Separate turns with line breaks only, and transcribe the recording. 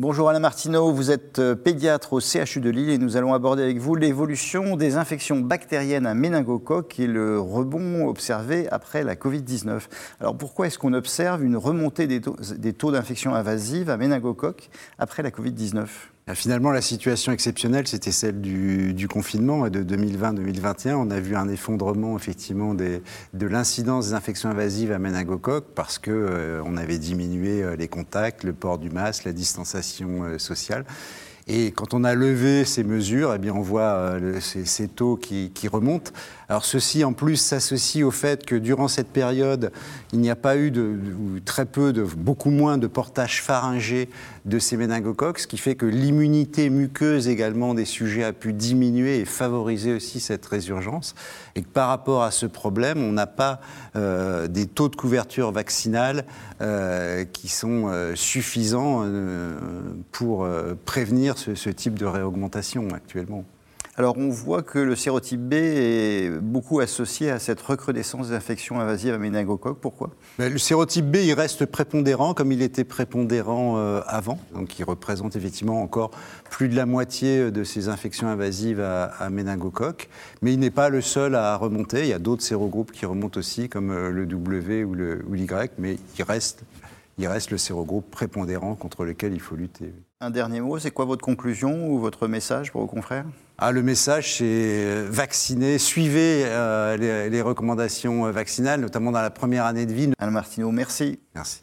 Bonjour Alain Martineau, vous êtes euh, pédiatre au CHU de Lille et nous allons aborder avec vous l'évolution des infections bactériennes à méningocoque et le rebond observé après la Covid-19. Alors pourquoi est-ce qu'on observe une remontée des taux, d'infection invasive à méningocoque après la Covid-19
ah, Finalement, la situation exceptionnelle, c'était celle du, confinement de 2020-2021. On a vu un effondrement effectivement de l'incidence des infections invasives à méningocoque parce qu'on euh, avait diminué euh, les contacts, le port du masque, la distanciation euh, sociale. Et quand on a levé ces mesures, eh bien on voit ces, taux qui, remontent. Alors ceci en plus s'associe au fait que durant cette période, il n'y a pas eu de, très peu, de beaucoup moins de portage pharyngé de ces méningocoques, ce qui fait que l'immunité muqueuse également des sujets a pu diminuer et favoriser aussi cette résurgence. Et que par rapport à ce problème, on n'a pas euh, des taux de couverture vaccinale euh, qui sont euh, suffisants pour prévenir ce type de réaugmentation actuellement.
Alors on voit que le sérotype B est beaucoup associé à cette recrudescence d'infections invasives à méningocoque. Pourquoi?
Le sérotype B, il reste prépondérant comme il était prépondérant euh, avant. Donc il représente effectivement encore plus de la moitié de ces infections invasives à, méningocoque. Mais il n'est pas le seul à remonter. Il y a d'autres sérogroupes qui remontent aussi, comme euh, le W ou l'Y. Mais il reste il reste le sérogroupe prépondérant contre lequel il faut lutter.
Un dernier mot, c'est quoi votre conclusion ou votre message pour vos confrères?
Ah, Le message, c'est euh, vacciner, suivez euh, les, les, recommandations vaccinales, notamment dans la première année de vie.
Alain Martineau, merci.
Merci.